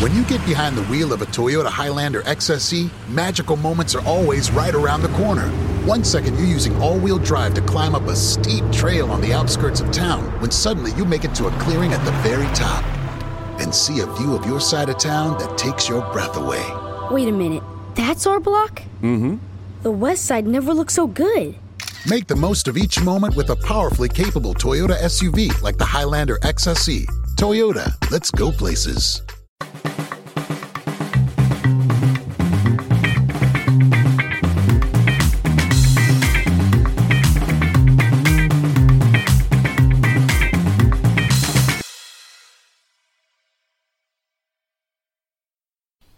When you get behind the wheel of a Toyota Highlander XSE, magical moments are always right around the corner. One second you're using all wheel drive to climb up a steep trail on the outskirts of town, when suddenly you make it to a clearing at the very top and see a view of your side of town that takes your breath away. Wait a minute. That's our block? Mm hmm. The west side never looked so good. Make the most of each moment with a powerfully capable Toyota SUV like the Highlander XSE. Toyota, let's go places.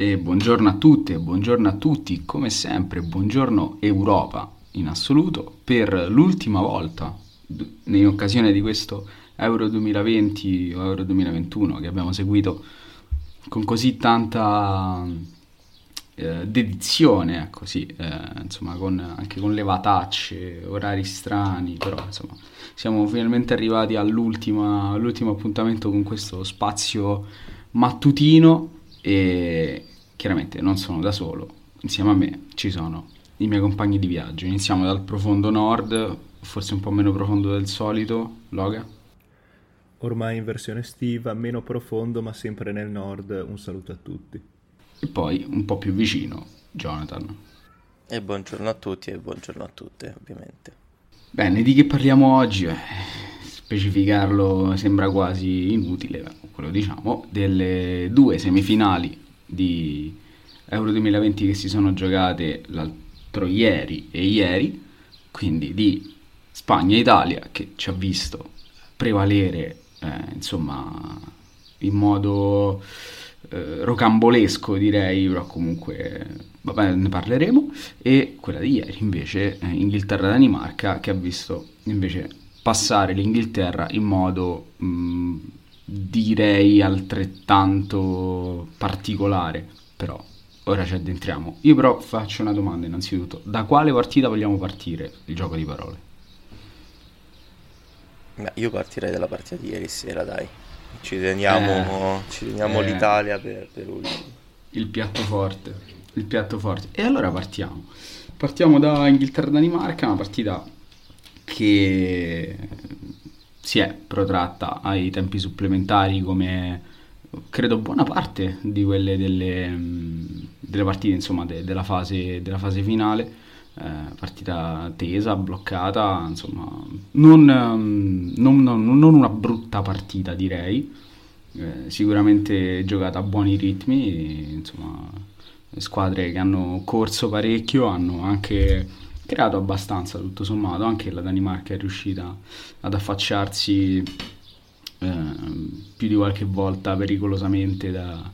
E buongiorno a tutte, buongiorno a tutti, come sempre, buongiorno Europa in assoluto. Per l'ultima volta in occasione di questo Euro 2020 o Euro 2021 che abbiamo seguito con così tanta eh, dedizione, ecco sì, eh, insomma con, anche con levatacce, orari strani, però insomma siamo finalmente arrivati all'ultimo appuntamento con questo spazio mattutino e chiaramente non sono da solo, insieme a me ci sono i miei compagni di viaggio. Iniziamo dal profondo nord, forse un po' meno profondo del solito, Loga. Ormai in versione estiva, meno profondo ma sempre nel nord, un saluto a tutti. E poi un po' più vicino, Jonathan. E buongiorno a tutti e buongiorno a tutte, ovviamente. Bene, di che parliamo oggi? Specificarlo sembra quasi inutile, quello diciamo, delle due semifinali di Euro 2020 che si sono giocate l'altro ieri e ieri, quindi di Spagna e Italia che ci ha visto prevalere eh, insomma in modo eh, rocambolesco direi, però comunque vabbè, ne parleremo, e quella di ieri invece eh, Inghilterra-Danimarca che ha visto invece passare l'Inghilterra in modo mh, direi altrettanto particolare, però ora ci addentriamo. Io però faccio una domanda innanzitutto, da quale partita vogliamo partire il gioco di parole? Beh, io partirei dalla partita di ieri sera, dai. Ci teniamo, eh, ci teniamo eh, l'Italia per, per ultimo. Il piatto forte, il piatto forte. E allora partiamo. Partiamo da Inghilterra-Danimarca, una partita che si è protratta ai tempi supplementari come credo buona parte di quelle delle, delle partite insomma de, della, fase, della fase finale. Eh, partita tesa, bloccata insomma non, non, non, non una brutta partita direi. Eh, sicuramente giocata a buoni ritmi insomma squadre che hanno corso parecchio hanno anche creato abbastanza tutto sommato, anche la Danimarca è riuscita ad affacciarsi eh, più di qualche volta pericolosamente da,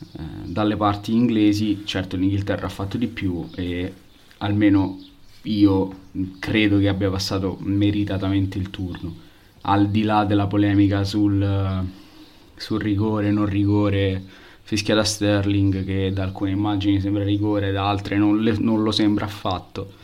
eh, dalle parti inglesi, certo l'Inghilterra ha fatto di più e almeno io credo che abbia passato meritatamente il turno, al di là della polemica sul, sul rigore, non rigore, fischiata Sterling che da alcune immagini sembra rigore, da altre non, le, non lo sembra affatto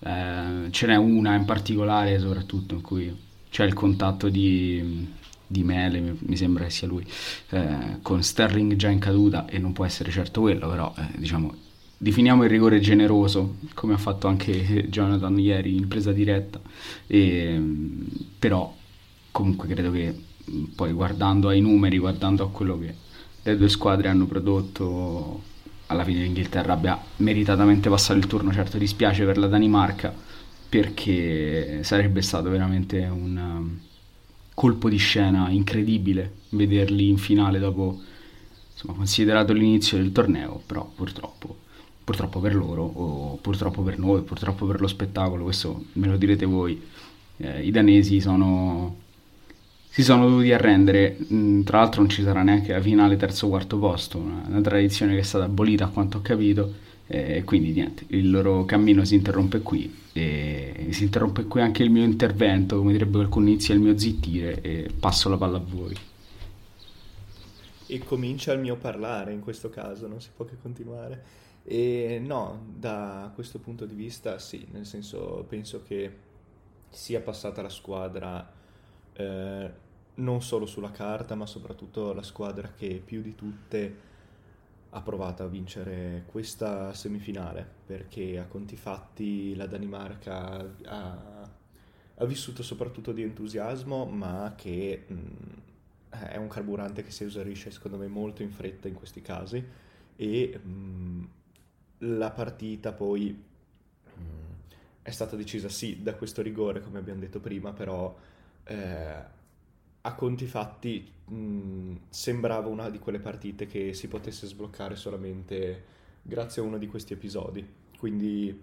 eh, ce n'è una in particolare soprattutto in cui c'è il contatto di, di Mele, mi sembra che sia lui, eh, con Sterling già in caduta e non può essere certo quello, però eh, diciamo definiamo il rigore generoso, come ha fatto anche Jonathan ieri in presa diretta, e, però comunque credo che poi guardando ai numeri, guardando a quello che le due squadre hanno prodotto alla fine l'Inghilterra abbia meritatamente passato il turno, certo dispiace per la Danimarca perché sarebbe stato veramente un um, colpo di scena incredibile vederli in finale dopo insomma, considerato l'inizio del torneo, però purtroppo, purtroppo per loro o purtroppo per noi, purtroppo per lo spettacolo, questo me lo direte voi, eh, i danesi sono si sono dovuti arrendere. Mm, tra l'altro non ci sarà neanche la finale terzo o quarto posto, una, una, tradizione che è stata abolita a quanto ho capito. E quindi niente, il loro cammino si interrompe qui e si interrompe qui anche il mio intervento, come direbbe qualcuno inizia il mio zittire e passo la palla a voi. E comincia il mio parlare in questo caso, non si può che continuare. E no, da questo punto di vista sì, nel senso penso che sia passata la squadra eh, non solo sulla carta, ma soprattutto la squadra che più di tutte ha provato a vincere questa semifinale perché a conti fatti la Danimarca ha, ha vissuto soprattutto di entusiasmo ma che mh, è un carburante che si esaurisce secondo me molto in fretta in questi casi. E mh, la partita poi mh, è stata decisa sì da questo rigore come abbiamo detto prima però eh, a conti fatti mh, sembrava una di quelle partite che si potesse sbloccare solamente grazie a uno di questi episodi. Quindi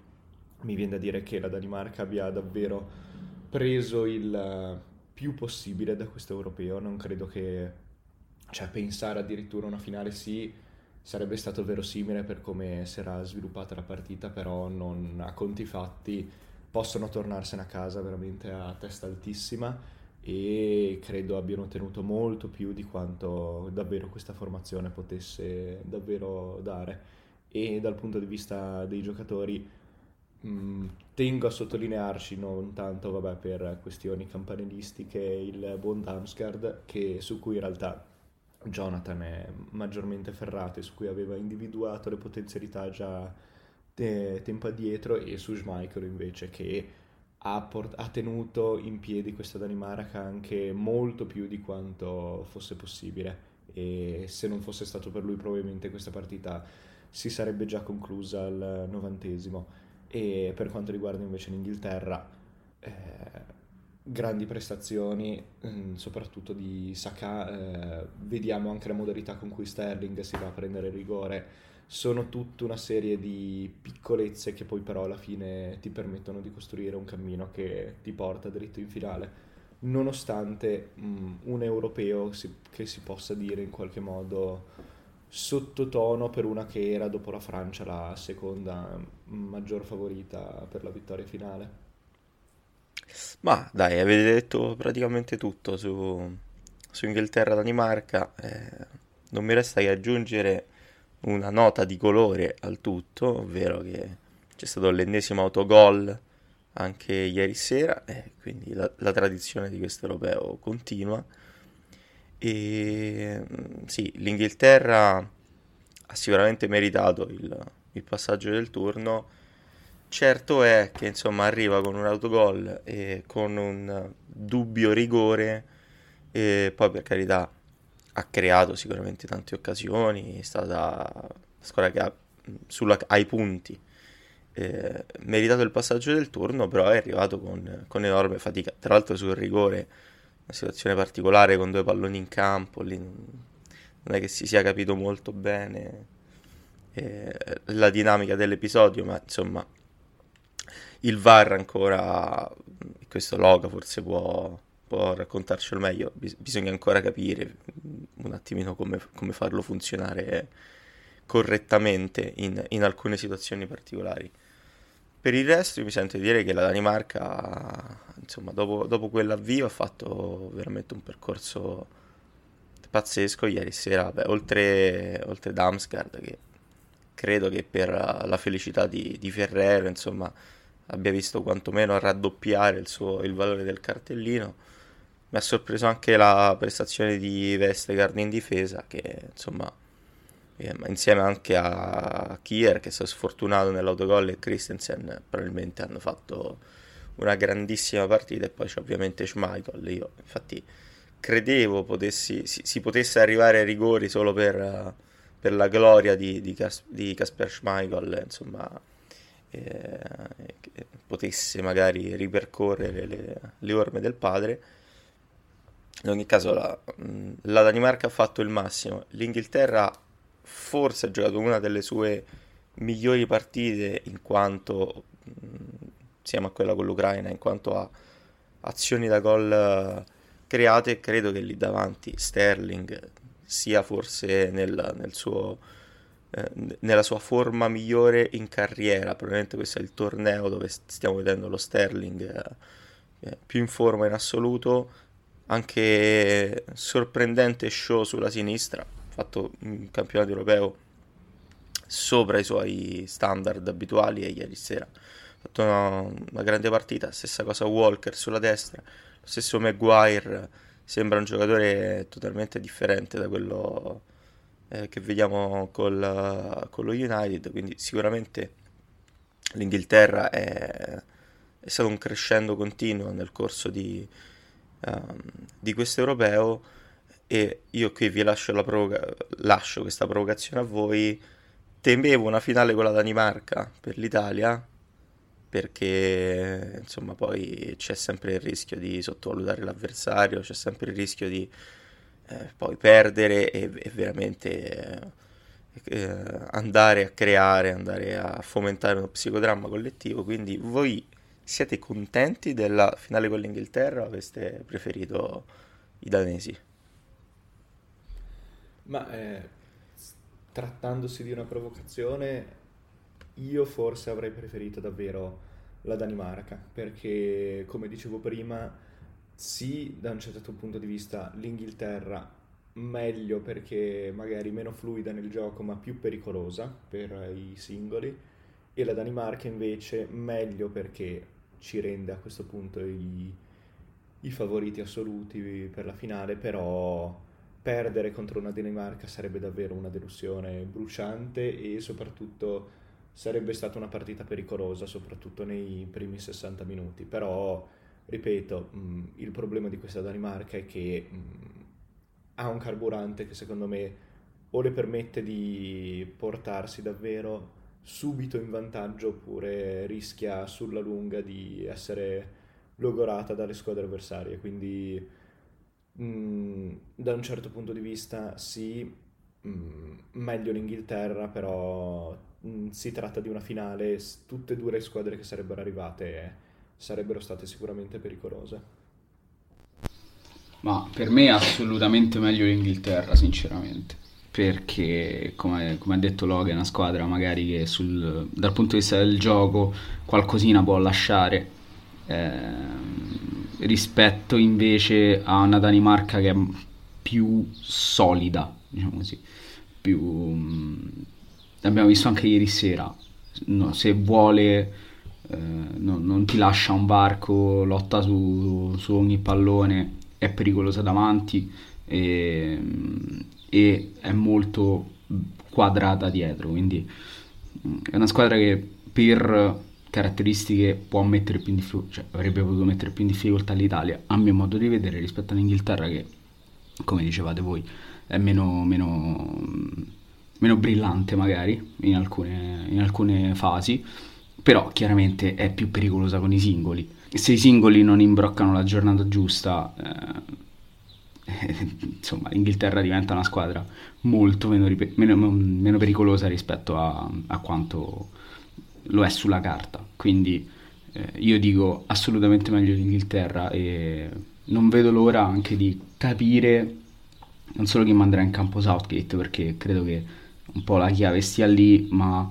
mi viene da dire che la Danimarca abbia davvero preso il più possibile da questo europeo. Non credo che cioè, pensare addirittura a una finale sì sarebbe stato verosimile per come si era sviluppata la partita, però non, a conti fatti possono tornarsene a casa veramente a testa altissima e credo abbiano ottenuto molto più di quanto davvero questa formazione potesse davvero dare. E dal punto di vista dei giocatori mh, mm, tengo a sottolinearci non tanto vabbè, per questioni campanilistiche il buon Damsgaard che, su cui in realtà Jonathan è maggiormente ferrato e su cui aveva individuato le potenzialità già te- tempo addietro e su Schmeichel invece che ha, port- ha, tenuto in piedi questa Danimarca anche molto più di quanto fosse possibile. E se non fosse stato per lui probabilmente questa partita si sarebbe già conclusa al novantesimo. E per quanto riguarda invece l'Inghilterra eh, grandi prestazioni mm, soprattutto di Saka eh, vediamo anche la modalità con cui Sterling si va a prendere rigore sono tutta una serie di piccolezze che poi però alla fine ti permettono di costruire un cammino che ti porta dritto in finale, nonostante mh, un europeo si, che si possa dire in qualche modo sottotono per una che era dopo la Francia la seconda maggior favorita per la vittoria finale. Ma dai, avete detto praticamente tutto su, su Inghilterra-Danimarca. Eh, non mi resta che aggiungere una nota di colore al tutto, ovvero che c'è stato l'ennesimo autogol anche ieri sera, e quindi la, la tradizione di questo europeo continua. E mm, sì, l'Inghilterra ha sicuramente meritato il, il passaggio del turno. Certo è che insomma arriva con un autogol e con un dubbio rigore e poi per carità ha creato sicuramente tante occasioni, è stata la squadra che ha sulla, ai punti eh, meritato il passaggio del turno, però è arrivato con, con, enorme fatica. Tra l'altro sul rigore, una situazione particolare con due palloni in campo, lì non è che si sia capito molto bene eh, la dinamica dell'episodio, ma insomma il VAR ancora, questo Loga forse può può raccontarcelo meglio, Bis- bisogna ancora capire un attimino come, come farlo funzionare correttamente in, in, alcune situazioni particolari. Per il resto mi sento di dire che la Danimarca, insomma, dopo, dopo quell'avvio ha fatto veramente un percorso pazzesco ieri sera, beh, oltre, oltre Damsgaard che credo che per la felicità di, di Ferrero, insomma, abbia visto quantomeno raddoppiare il, suo, il valore del cartellino mi ha sorpreso anche la prestazione di Vestergaard in difesa, che insomma, eh, insieme anche a Kier, che è stato sfortunato nell'autogol, e Christensen probabilmente hanno fatto una grandissima partita. E poi c'è ovviamente Schmeichel. Io infatti credevo potessi, si, si, potesse arrivare ai rigori solo per, per la gloria di, di, di Kasper Schmeichel, insomma, eh, potesse magari ripercorrere le, le orme del padre in ogni caso la, la, Danimarca ha fatto il massimo, l'Inghilterra forse ha giocato una delle sue migliori partite in quanto, insieme a quella con l'Ucraina, in quanto a azioni da gol eh, create, credo che lì davanti Sterling sia forse nel, nel suo, eh, nella sua forma migliore in carriera, probabilmente questo è il torneo dove stiamo vedendo lo Sterling eh, più in forma in assoluto anche sorprendente show sulla sinistra, fatto un campionato europeo sopra i suoi standard abituali e ieri sera. Ha fatto una, una, grande partita, stessa cosa Walker sulla destra, lo stesso Maguire sembra un giocatore totalmente differente da quello eh, che vediamo col, con lo United, quindi sicuramente l'Inghilterra è, è stato un crescendo continuo nel corso di, um, di questo europeo e io qui vi lascio, la provoca- lascio questa provocazione a voi. Temevo una finale con la Danimarca per l'Italia perché insomma poi c'è sempre il rischio di sottovalutare l'avversario, c'è sempre il rischio di eh, poi perdere e, e veramente eh, andare a creare, andare a fomentare uno psicodramma collettivo. Quindi voi siete contenti della finale con l'Inghilterra o aveste preferito i danesi? Ma eh, trattandosi di una provocazione, io forse avrei preferito davvero la Danimarca, perché come dicevo prima, sì, da un certo punto di vista l'Inghilterra meglio perché magari meno fluida nel gioco ma più pericolosa per i singoli e la Danimarca invece meglio perché ci rende a questo punto i, i favoriti assoluti per la finale, però perdere contro una Danimarca sarebbe davvero una delusione bruciante e soprattutto sarebbe stata una partita pericolosa, soprattutto nei primi 60 minuti. Però, ripeto, mh, il problema di questa Danimarca è che mh, ha un carburante che secondo me o le permette di portarsi davvero subito in vantaggio oppure rischia sulla lunga di essere logorata dalle squadre avversarie. Quindi mh, da un certo punto di vista sì, mh, meglio l'Inghilterra, però mh, si tratta di una finale, tutte e due le squadre che sarebbero arrivate sarebbero state sicuramente pericolose. Ma per me è assolutamente meglio l'Inghilterra, sinceramente. Perché, come, come ha detto Logan, è una squadra magari che sul, dal punto di vista del gioco qualcosina può lasciare. Eh, rispetto invece a una Danimarca che è più solida, diciamo così, più... Mm, abbiamo visto anche ieri sera, no, se vuole eh, no, non ti lascia un varco, lotta su, su, ogni pallone, è pericolosa davanti e, e è molto quadrata dietro, quindi mm, è una squadra che per caratteristiche può mettere più in difficoltà, cioè avrebbe potuto mettere più in difficoltà l'Italia, a mio modo di vedere, rispetto all'Inghilterra che, come dicevate voi, è meno, meno, meno brillante magari in alcune, in alcune fasi, però chiaramente è più pericolosa con i singoli. Se i singoli non imbroccano la giornata giusta, eh, insomma, l'Inghilterra diventa una squadra molto meno, meno, meno pericolosa rispetto a, a quanto lo è sulla carta. Quindi eh, io dico assolutamente meglio l'Inghilterra e non vedo l'ora anche di capire non solo chi manderà in campo Southgate perché credo che un po' la chiave stia lì, ma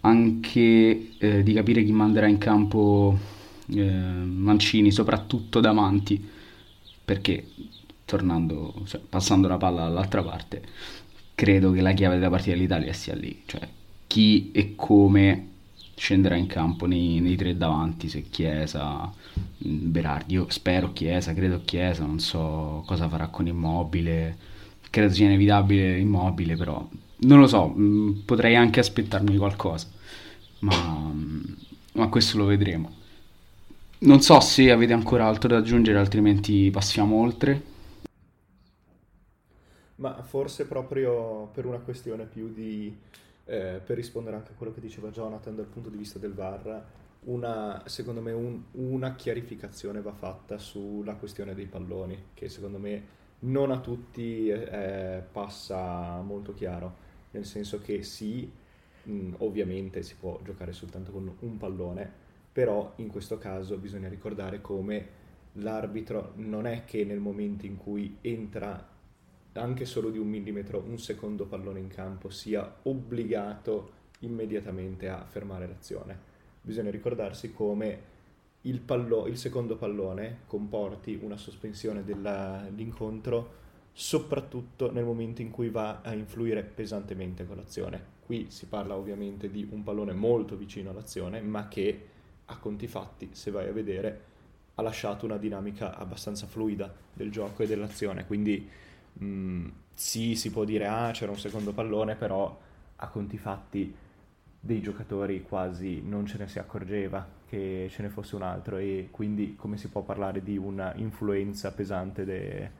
anche eh, di capire chi manderà in campo eh, Mancini, soprattutto davanti, perché tornando, cioè, passando la palla dall'altra parte, credo che la chiave della partita dell'Italia sia lì, cioè chi e come scenderà in campo nei, nei tre davanti, se Chiesa, Berardi, io spero Chiesa, credo Chiesa, non so cosa farà con Immobile, credo sia inevitabile Immobile, però non lo so, potrei anche aspettarmi qualcosa, ma, ma questo lo vedremo. Non so se avete ancora altro da aggiungere, altrimenti passiamo oltre. Ma forse proprio per una questione più di eh, per rispondere anche a quello che diceva Jonathan dal punto di vista del VAR, una, secondo me un, una chiarificazione va fatta sulla questione dei palloni, che secondo me non a tutti eh, passa molto chiaro, nel senso che sì, mh, ovviamente si può giocare soltanto con un pallone, però in questo caso bisogna ricordare come l'arbitro non è che nel momento in cui entra anche solo di un millimetro un secondo pallone in campo sia obbligato immediatamente a fermare l'azione. Bisogna ricordarsi come il, pallo- il secondo pallone comporti una sospensione dell'incontro soprattutto nel momento in cui va a influire pesantemente con l'azione. Qui si parla ovviamente di un pallone molto vicino all'azione, ma che a conti fatti, se vai a vedere, ha lasciato una dinamica abbastanza fluida del gioco e dell'azione, quindi Mm, sì, si può dire, ah, c'era un secondo pallone, però a conti fatti dei giocatori quasi non ce ne si accorgeva che ce ne fosse un altro e quindi come si può parlare di una influenza pesante de-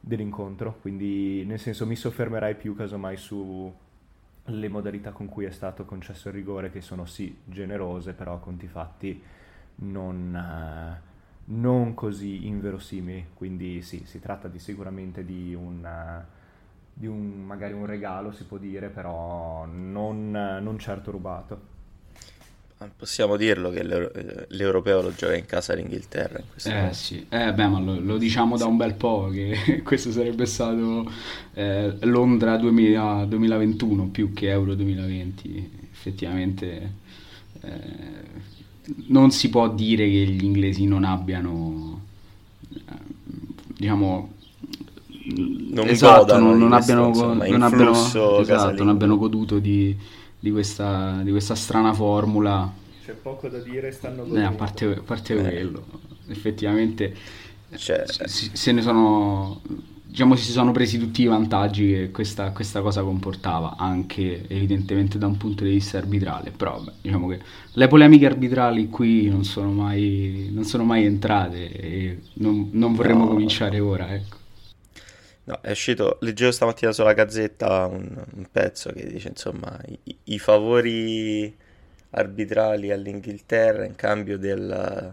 dell'incontro? Quindi nel senso mi soffermerai più casomai sulle modalità con cui è stato concesso il rigore che sono sì generose però a conti fatti non... Non così inverosimili, quindi sì, si tratta di, sicuramente di un, di un, magari un regalo, si può dire, però non, non certo rubato. Possiamo dirlo che l'europeo lo gioca in casa l'Inghilterra. In eh caso. sì, eh, beh, ma lo, lo diciamo da un bel po' che questo sarebbe stato eh, Londra 2000, 2021 più che Euro 2020. Effettivamente eh, non si può dire che gli inglesi non abbiano, eh, diciamo, non esatto, non, non, abbiano, insomma, non, abbiano, esatto, non abbiano goduto di, di, questa, di, questa, strana formula. C'è poco da dire, stanno godendo. Eh, a parte, a parte eh. quello, effettivamente cioè, se, se ne sono diciamo si sono presi tutti i vantaggi che questa, questa, cosa comportava, anche evidentemente da un punto di vista arbitrale, però beh, diciamo che le polemiche arbitrali qui non sono mai, non sono mai entrate e non, non vorremmo no. cominciare ora, ecco. No, è uscito, leggevo stamattina sulla Gazzetta un, un pezzo che dice insomma i, i favori arbitrali all'Inghilterra in cambio del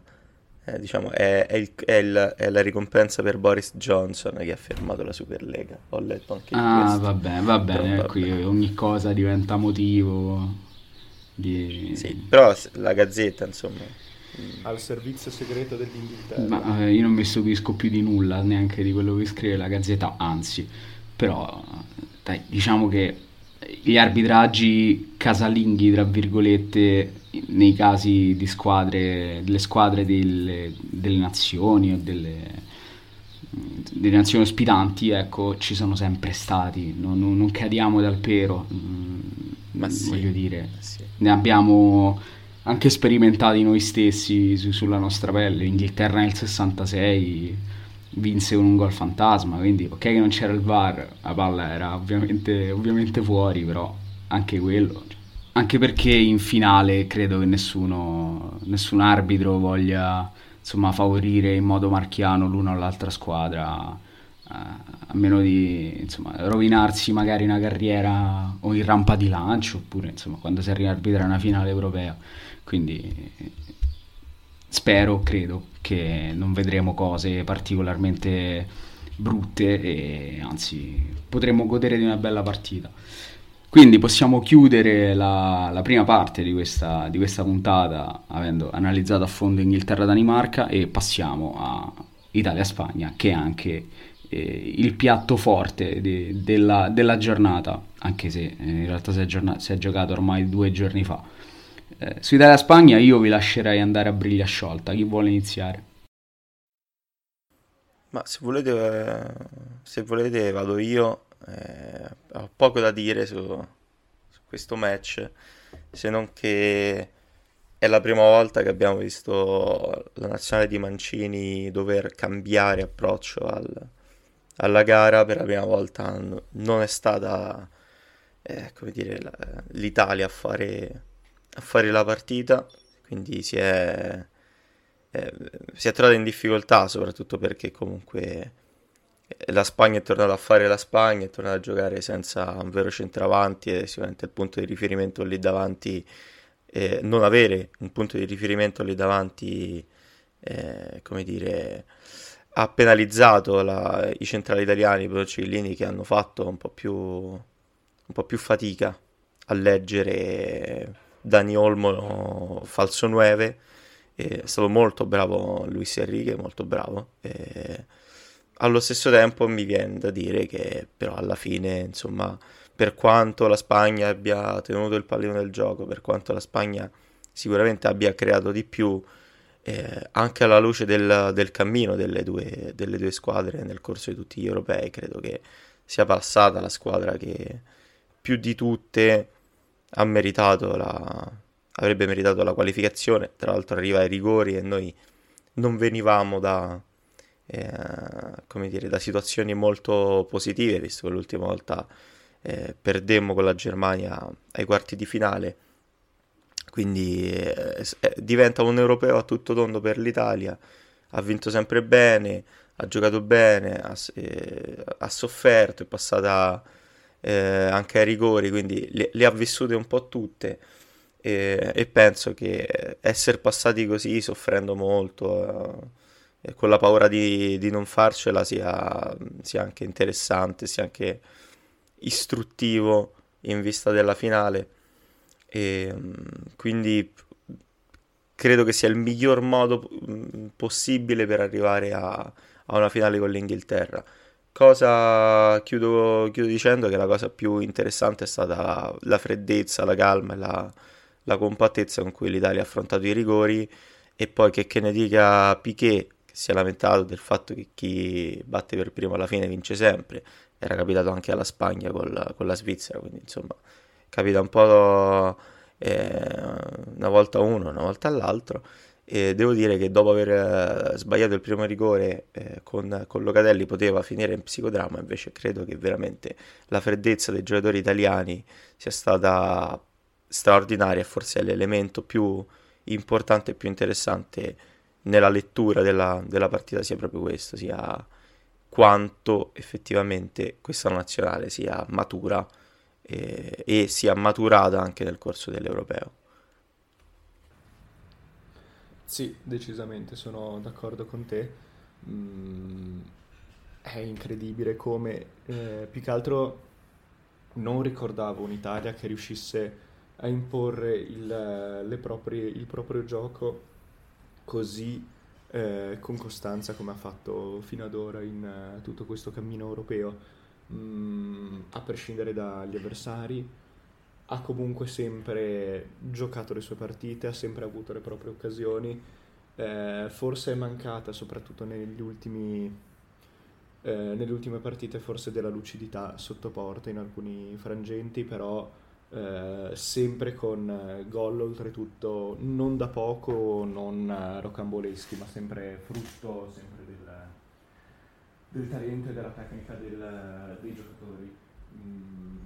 eh, diciamo, è, è, il, è, il, è, la ricompensa per Boris Johnson che ha fermato la Superlega. Ho letto anche ah, questo. va bene, va bene, però, qui ogni cosa diventa motivo di... Sì, però la Gazzetta, insomma... Al servizio segreto dell'Inghilterra. Ma eh, io non mi stupisco più di nulla, neanche di quello che scrive la Gazzetta, anzi, però dai, diciamo che gli arbitraggi casalinghi, tra virgolette, nei casi di squadre, delle squadre delle, delle nazioni o delle, delle, nazioni ospitanti, ecco, ci sono sempre stati, non, non, non cadiamo dal pero, mm, Ma sì, voglio dire, sì. ne abbiamo anche sperimentati noi stessi su, sulla nostra pelle, Inghilterra nel 66 vinse con un gol fantasma, quindi ok che non c'era il VAR, la palla era ovviamente, ovviamente fuori, però anche quello anche perché in finale credo che nessuno, nessun arbitro voglia insomma, favorire in modo marchiano l'una o l'altra squadra, eh, a meno di insomma, rovinarsi magari una carriera o in rampa di lancio, oppure insomma, quando si arriva a arbitrare una finale europea. Quindi spero, credo, che non vedremo cose particolarmente brutte e anzi potremo godere di una bella partita. Quindi possiamo chiudere la, la prima parte di questa, di questa, puntata avendo analizzato a fondo Inghilterra-Danimarca e passiamo a Italia-Spagna che è anche eh, il piatto forte de, della, della, giornata, anche se eh, in realtà si è, giornata, si è, giocato ormai due giorni fa. Eh, su Italia-Spagna io vi lascerei andare a briglia sciolta, chi vuole iniziare? Ma se volete, se volete vado io eh, ho poco da dire su, su, questo match, se non che è la prima volta che abbiamo visto la nazionale di Mancini dover cambiare approccio al, alla gara. Per la prima volta non è stata eh, dire, l'Italia a fare, a fare, la partita, quindi si è, eh, si è trovata in difficoltà, soprattutto perché comunque la Spagna è tornata a fare la Spagna, è tornata a giocare senza un vero centravanti e sicuramente il punto di riferimento lì davanti, eh, non avere un punto di riferimento lì davanti, eh, come dire, ha penalizzato la, i centrali italiani, i Cellini, che hanno fatto un po' più, un po' più fatica a leggere Dani Olmo falso 9. È stato molto bravo Luis Enrique, molto bravo. E allo stesso tempo mi viene da dire che però alla fine, insomma, per quanto la Spagna abbia tenuto il pallino del gioco, per quanto la Spagna sicuramente abbia creato di più, eh, anche alla luce del, del cammino delle due, delle due, squadre nel corso di tutti gli europei, credo che sia passata la squadra che più di tutte ha meritato la, avrebbe meritato la qualificazione. Tra l'altro arriva ai rigori e noi non venivamo da eh, come dire, da situazioni molto positive, visto che l'ultima volta eh, perdemmo con la Germania ai quarti di finale. Quindi eh, eh, diventa un europeo a tutto tondo per l'Italia. Ha vinto sempre bene, ha giocato bene, ha, eh, ha sofferto, è passata eh, anche ai rigori, quindi le, le, ha vissute un po' tutte. E, e penso che essere passati così, soffrendo molto, con la paura di, di non farcela, sia, sia anche interessante, sia anche istruttivo in vista della finale e mm, quindi credo che sia il miglior modo mm, possibile per arrivare a, a una finale con l'Inghilterra. Cosa chiudo, chiudo, dicendo che la cosa più interessante è stata la, la freddezza, la calma e la, la, compattezza con cui l'Italia ha affrontato i rigori e poi che, che ne dica Piquet che si è lamentato del fatto che chi batte per primo alla fine vince sempre era capitato anche alla Spagna col, con la Svizzera, quindi insomma capita un po' eh, una volta uno, una volta all'altro. E devo dire che dopo aver eh, sbagliato il primo rigore eh, con, con, Locatelli poteva finire in psicodramma, invece credo che veramente la freddezza dei giocatori italiani sia stata straordinaria, forse è l'elemento più importante e più interessante nella lettura della, della partita sia proprio questo, sia quanto effettivamente questa nazionale sia matura eh, e sia maturata anche nel corso dell'europeo. Sì, decisamente sono d'accordo con te. Mm, è incredibile come eh, più che altro non ricordavo un'Italia che riuscisse a imporre il, proprie, il proprio gioco così eh, con costanza come ha fatto fino ad ora in uh, tutto questo cammino europeo, mm, a prescindere dagli avversari, ha comunque sempre giocato le sue partite, ha sempre avuto le proprie occasioni, eh, forse è mancata soprattutto negli ultimi, eh, nelle ultime partite forse della lucidità sotto porta in alcuni frangenti, però eh, sempre con eh, gol oltretutto non da poco, non eh, rocamboleschi, ma sempre frutto sempre del, del talento e della tecnica del, dei giocatori. Mm,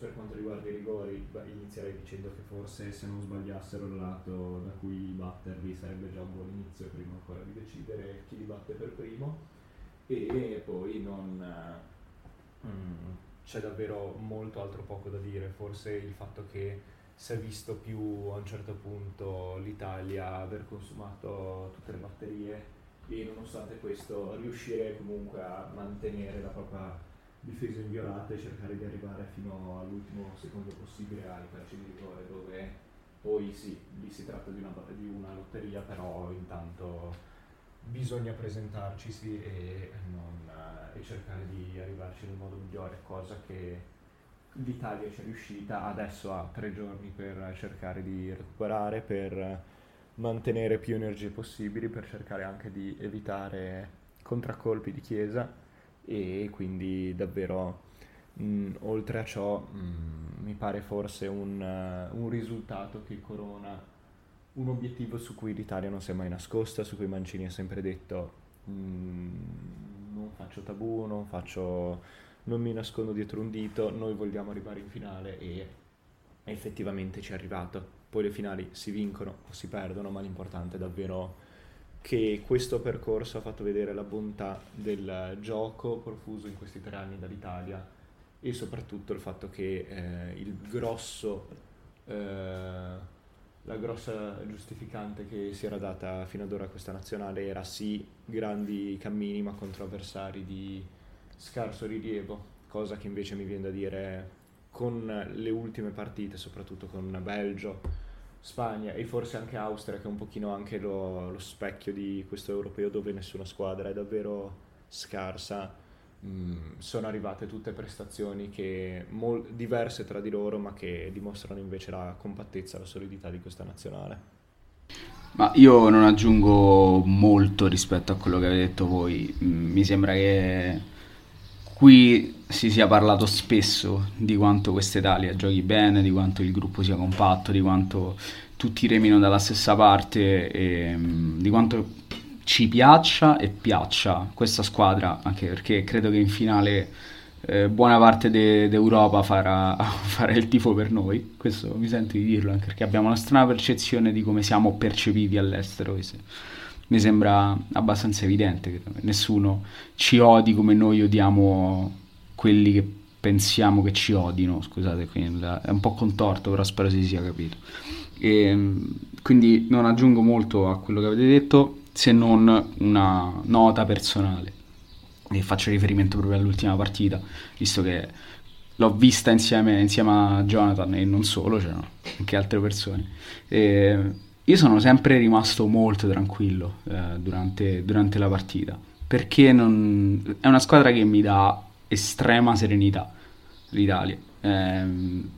per quanto riguarda i rigori, inizierei dicendo che forse se non sbagliassero il lato da cui batterli sarebbe già un buon inizio prima ancora di decidere chi li batte per primo e poi non... Mm, c'è davvero molto altro poco da dire, forse il fatto che si è visto più a un certo punto l'Italia aver consumato tutte le batterie e nonostante questo riuscire comunque a mantenere la propria difesa inviolata e cercare di arrivare fino all'ultimo secondo possibile ai calci di rigore dove poi sì, lì si tratta di una, di una lotteria però intanto bisogna presentarci sì, e non e cercare di arrivarci nel modo migliore, cosa che l'Italia ci è riuscita, adesso ha tre giorni per cercare di recuperare, per mantenere più energie possibili, per cercare anche di evitare contraccolpi di chiesa e quindi davvero mh, oltre a ciò mh, mi pare forse un, uh, un risultato che corona un obiettivo su cui l'Italia non si è mai nascosta, su cui Mancini ha sempre detto mh, non faccio tabù, non, faccio, non mi nascondo dietro un dito, noi vogliamo arrivare in finale e effettivamente ci è arrivato. Poi le finali si vincono o si perdono, ma l'importante è davvero che questo percorso ha fatto vedere la bontà del gioco profuso in questi tre anni dall'Italia e soprattutto il fatto che eh, il grosso eh, la grossa giustificante che si era data fino ad ora a questa nazionale era sì grandi cammini ma contro avversari di scarso rilievo, cosa che invece mi viene da dire con le ultime partite, soprattutto con Belgio, Spagna e forse anche Austria che è un pochino anche lo, lo specchio di questo europeo dove nessuna squadra è davvero scarsa Mm, sono arrivate tutte prestazioni che, mol- diverse tra di loro, ma che dimostrano invece la compattezza la solidità di questa nazionale. Ma io non aggiungo molto rispetto a quello che avete detto voi. Mm, mi sembra che qui si sia parlato spesso di quanto questa Italia giochi bene, di quanto il gruppo sia compatto, di quanto tutti remino dalla stessa parte e mm, di quanto ci piaccia e piaccia questa squadra, anche perché credo che in finale eh, buona parte de- d'Europa farà, farà, il tifo per noi, questo mi sento di dirlo, anche perché abbiamo una strana percezione di come siamo percepiti all'estero. Mi sembra abbastanza evidente che nessuno ci odi come noi odiamo quelli che pensiamo che ci odino, scusate, quindi è un po' contorto, però spero si sia capito. E, ehm, quindi non aggiungo molto a quello che avete detto, se non una nota personale. E faccio riferimento proprio all'ultima partita, visto che l'ho vista insieme, insieme a Jonathan e non solo, c'erano anche altre persone. E io sono sempre rimasto molto tranquillo eh, durante, durante, la partita, perché non... è una squadra che mi dà estrema serenità, l'Italia. Eh,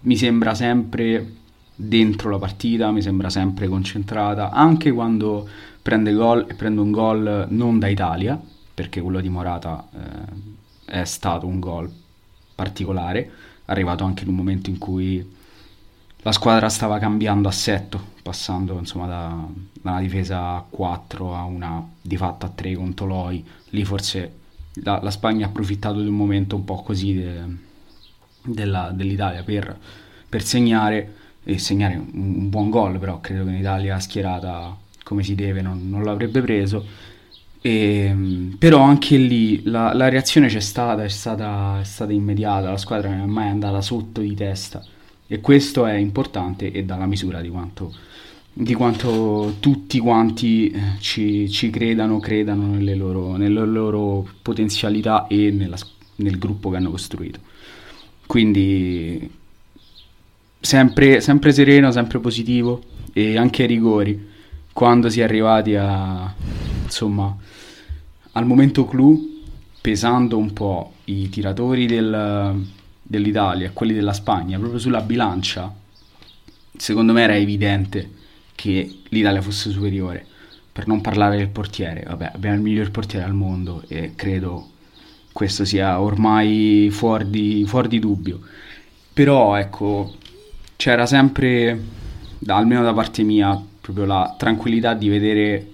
mi sembra sempre dentro la partita, mi sembra sempre concentrata, anche quando prende gol e prende un gol non da Italia, perché quello di Morata eh, è stato un gol particolare, arrivato anche in un momento in cui la squadra stava cambiando assetto, passando insomma da, da una difesa a 4 a una di fatto a 3 con Toloi, lì forse la, la Spagna ha approfittato di un momento un po' così de, della, dell'Italia per, per segnare e segnare un, un buon gol, però credo che l'Italia schierata come si deve non, non l'avrebbe preso. E, però anche lì la, la, reazione c'è stata, è stata, è stata immediata, la squadra non è mai andata sotto di testa e questo è importante e dà la misura di quanto, di quanto tutti quanti eh, ci, ci, credano, credano nelle loro, nelle loro potenzialità e nella, nel gruppo che hanno costruito. Quindi sempre, sempre sereno, sempre positivo e anche ai rigori. Quando si è arrivati a, insomma, al momento clou, pesando un po' i tiratori del, dell'Italia e quelli della Spagna, proprio sulla bilancia, secondo me era evidente che l'Italia fosse superiore. Per non parlare del portiere, vabbè, abbiamo il miglior portiere al mondo e credo questo sia ormai fuori di, fuori di dubbio. Però ecco, c'era sempre, da, almeno da parte mia, proprio la tranquillità di vedere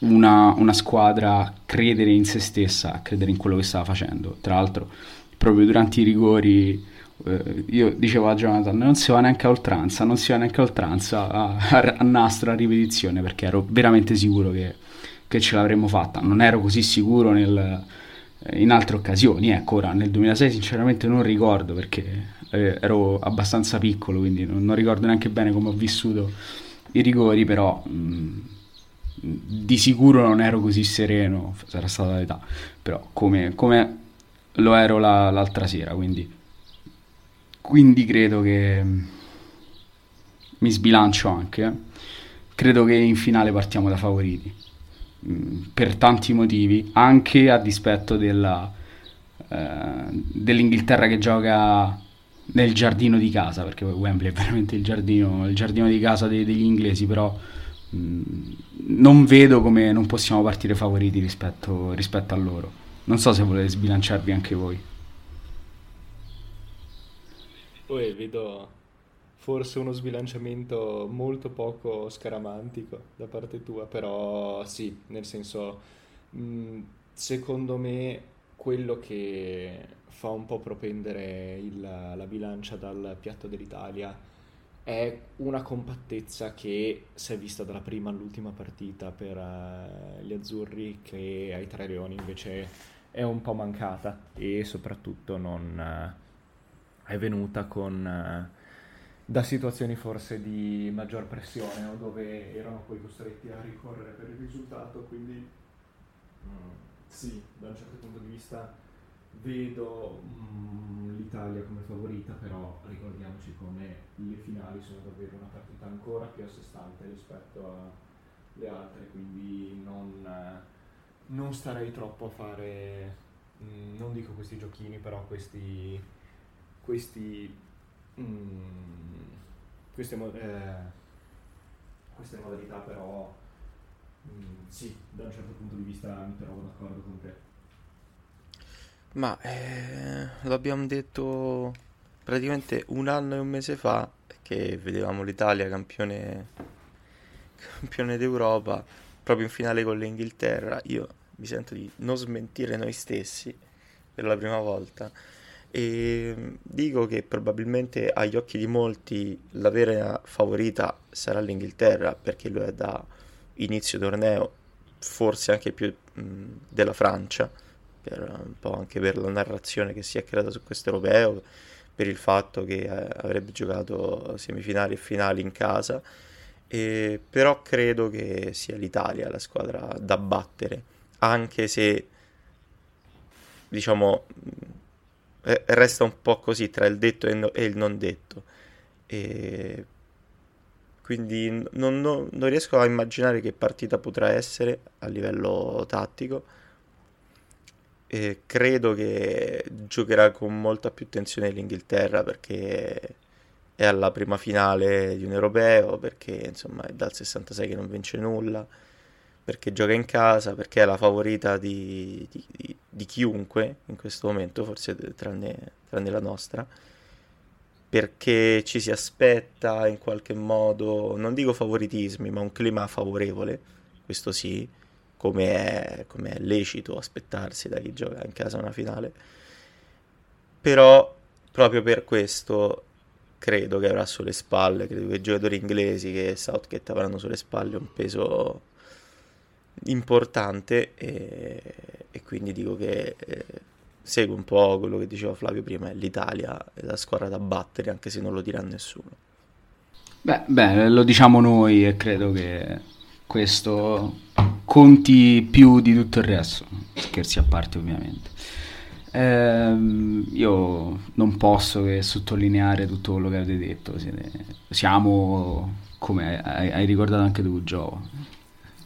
una, una, squadra credere in se stessa, credere in quello che stava facendo. Tra l'altro, proprio durante i rigori, eh, io dicevo a Jonathan: non si va neanche a oltranza, non si va neanche a oltranza a, a, nastro, a ripetizione, perché ero veramente sicuro che, che ce l'avremmo fatta. Non ero così sicuro nel, in altre occasioni. Ecco, ora nel 2006 sinceramente non ricordo perché eh, ero abbastanza piccolo, quindi non, non, ricordo neanche bene come ho vissuto i rigori, però mh, mm, di sicuro non ero così sereno, sarà stata l'età, però come, come lo ero la, l'altra sera, quindi, quindi credo che mm, mi sbilancio anche. Eh. Credo che in finale partiamo da favoriti mm, per tanti motivi, anche a dispetto della, eh, dell'Inghilterra che gioca nel giardino di casa, perché Wembley è veramente il giardino, il giardino di casa dei, degli inglesi, però mm, non vedo come non possiamo partire favoriti rispetto, rispetto a loro. Non so se volete sbilanciarvi anche voi. Poi vedo forse uno sbilanciamento molto poco scaramantico da parte tua, però sì, nel senso, mh, mm, secondo me quello che fa un po' propendere il, la bilancia dal piatto dell'Italia è una compattezza che si è vista dalla prima all'ultima partita per uh, gli azzurri che ai Tre Leoni invece è un po' mancata e soprattutto non uh, è venuta con uh, da situazioni forse di maggior pressione no? dove erano poi costretti a ricorrere per il risultato quindi mm, sì da un certo punto di vista vedo mm, l'Italia come favorita, però ricordiamoci come le finali sono davvero una partita ancora più a sé stante rispetto alle altre, quindi non, non starei troppo a fare, mm, non dico questi giochini, però questi, questi, mm, queste, eh, queste modalità, però mm, sì, da un certo punto di vista mi trovo d'accordo con te. Ma eh, lo abbiamo detto praticamente un anno e un mese fa che vedevamo l'Italia campione, campione d'Europa. proprio in finale con l'Inghilterra, io mi sento di non smentire noi stessi per la prima volta e dico che probabilmente agli occhi di molti la vera favorita sarà l'Inghilterra perché lo è da inizio torneo, forse anche più mh, della Francia, per, un po' anche per la narrazione che si è creata su questo europeo, per il fatto che eh, avrebbe giocato semifinali e finali in casa, e, però credo che sia l'Italia la squadra da battere, anche se diciamo resta un po' così tra il detto e, e il non detto. E quindi non, non, non, riesco a immaginare che partita potrà essere a livello tattico. E credo che giocherà con molta più tensione l'Inghilterra perché è alla prima finale di un europeo, perché insomma è dal 66 che non vince nulla, perché gioca in casa, perché è la favorita di, di, di, chiunque in questo momento, forse tranne, tranne la nostra perché ci si aspetta in qualche modo, non dico favoritismi, ma un clima favorevole, questo sì, come è, come è lecito aspettarsi da chi gioca in casa una finale. Però proprio per questo credo che avrà sulle spalle, credo che i giocatori inglesi che Southgate avranno sulle spalle un peso importante e, e quindi dico che eh, segue un po' quello che diceva Flavio prima, l'Italia è la squadra da battere anche se non lo dirà nessuno. Beh, beh, lo diciamo noi e credo che questo conti più di tutto il resto, scherzi a parte ovviamente. Eh, io non posso che sottolineare tutto quello che avete detto, siamo, come hai, hai ricordato anche tu Gio,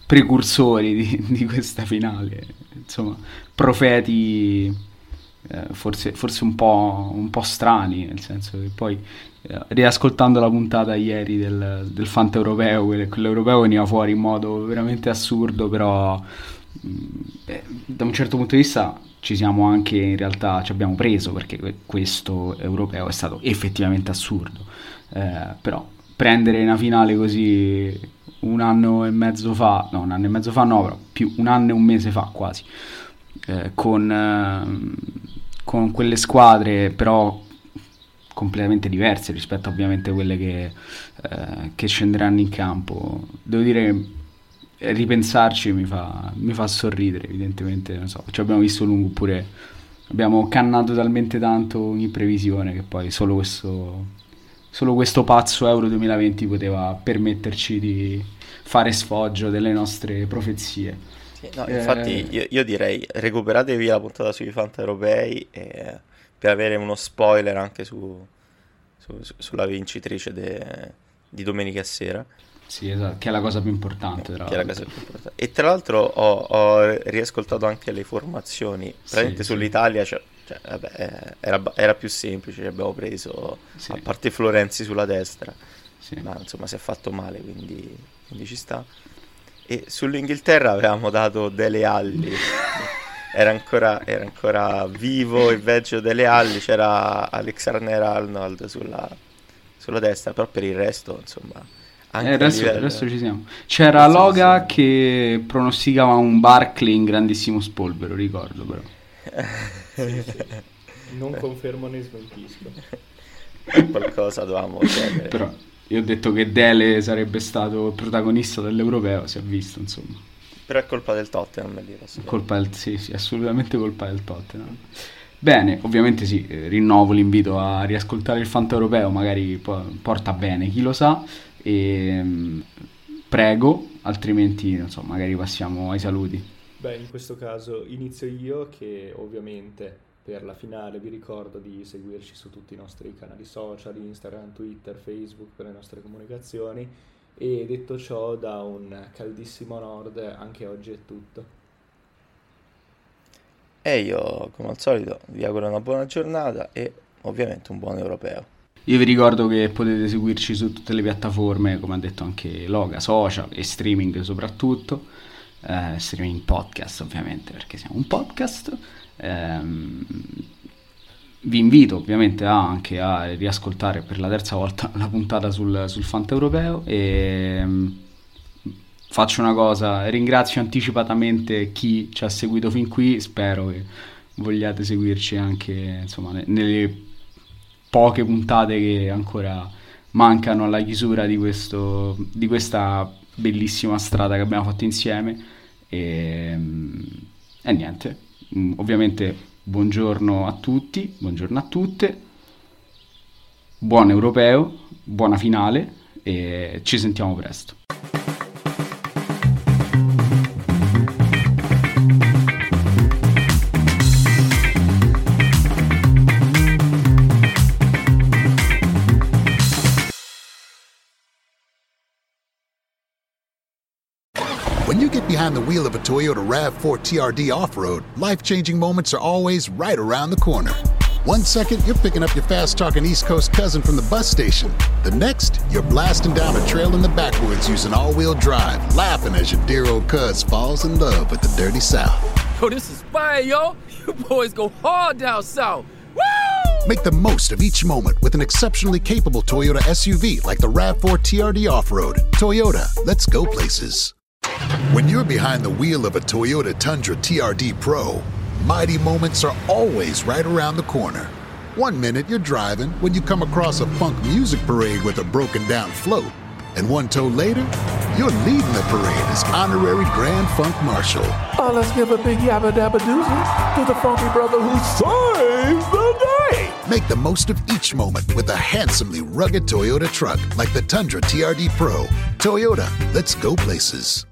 precursori di, di questa finale, insomma, profeti eh, forse, forse un, po', un, po', strani, nel senso che poi eh, riascoltando la puntata ieri del, del Fanta Europeo, quell'europeo veniva fuori in modo veramente assurdo, però mh, mm, da un certo punto di vista ci siamo anche in realtà ci abbiamo preso perché questo europeo è stato effettivamente assurdo, eh, però prendere una finale così un anno e mezzo fa, no un anno e mezzo fa no, però più un anno e un mese fa quasi, eh, con, eh, con quelle squadre però completamente diverse rispetto ovviamente a quelle che, eh, che scenderanno in campo. Devo dire, ripensarci mi fa, mi fa sorridere, evidentemente, non so, ci abbiamo visto lungo oppure abbiamo cannato talmente tanto in previsione che poi solo questo, solo questo pazzo Euro 2020 poteva permetterci di fare sfoggio delle nostre profezie. No, infatti eh... io, io, direi recuperatevi la puntata sui Fanta europei e, per avere uno spoiler anche su, su, sulla vincitrice de, di domenica sera. Sì, esatto, che è la cosa più importante. Tra che è la cosa più importante. E tra l'altro ho, ho riascoltato anche le formazioni, praticamente sì, sull'Italia, cioè, cioè, vabbè, era, era, più semplice, abbiamo preso, sì. a parte Florenzi sulla destra, sì. ma insomma si è fatto male, quindi, quindi ci sta. E sull'Inghilterra avevamo dato Dele Alli. Era ancora, era ancora vivo il vecchio Dele Alli, c'era Alexander Arnold sulla, sulla destra, però per il resto, insomma... Anche eh, adesso, livello... adesso, ci siamo. C'era adesso Loga che pronosticava un Barclay in grandissimo spolvero, ricordo però. sì, sì. Non confermo né smentisco. Qualcosa dovevamo chiedere. Però io ho detto che Dele sarebbe stato il protagonista dell'Europeo, si è visto, insomma. Però è colpa del Tottenham, lì, colpa del, sì, sì, assolutamente colpa del Tottenham. Bene, ovviamente sì, eh, rinnovo l'invito a riascoltare il Fanta Europeo, magari porta bene, chi lo sa, e mm, prego, altrimenti, non so, magari passiamo ai saluti. Beh, in questo caso inizio io che ovviamente per la finale vi ricordo di seguirci su tutti i nostri canali social, Instagram, Twitter, Facebook per le nostre comunicazioni e detto ciò da un caldissimo nord anche oggi è tutto. E io come al solito vi auguro una buona giornata e ovviamente un buon europeo. Io vi ricordo che potete seguirci su tutte le piattaforme, come ha detto anche Loga, social e streaming soprattutto, eh, streaming podcast ovviamente perché siamo un podcast. Ehm, vi invito ovviamente a, anche a riascoltare per la terza volta la puntata sul, sul Fanta Europeo e ehm, faccio una cosa, ringrazio anticipatamente chi ci ha seguito fin qui, spero che vogliate seguirci anche insomma, nelle poche puntate che ancora mancano alla chiusura di, questo, di questa bellissima strada che abbiamo fatto insieme e, e niente, ovviamente buongiorno a tutti, buongiorno a tutte, buon europeo, buona finale e ci sentiamo presto. Behind the wheel of a Toyota RAV4 TRD off road, life changing moments are always right around the corner. One second, you're picking up your fast talking East Coast cousin from the bus station. The next, you're blasting down a trail in the backwoods using all wheel drive, laughing as your dear old cuz falls in love with the dirty South. Yo, this is fire, yo. You boys go hard down south. Woo! Make the most of each moment with an exceptionally capable Toyota SUV like the RAV4 TRD Off Road. Toyota, let's go places. When you're behind the wheel of a Toyota Tundra TRD Pro, mighty moments are always right around the corner. One minute you're driving when you come across a funk music parade with a broken down float. And one toe later, you're leading the parade as honorary Grand Funk Marshal. Oh, let's give a big yabba dabba doozy to the funky brother who saved the day. Make the most of each moment with a handsomely rugged Toyota truck like the Tundra TRD Pro. Toyota, let's go places.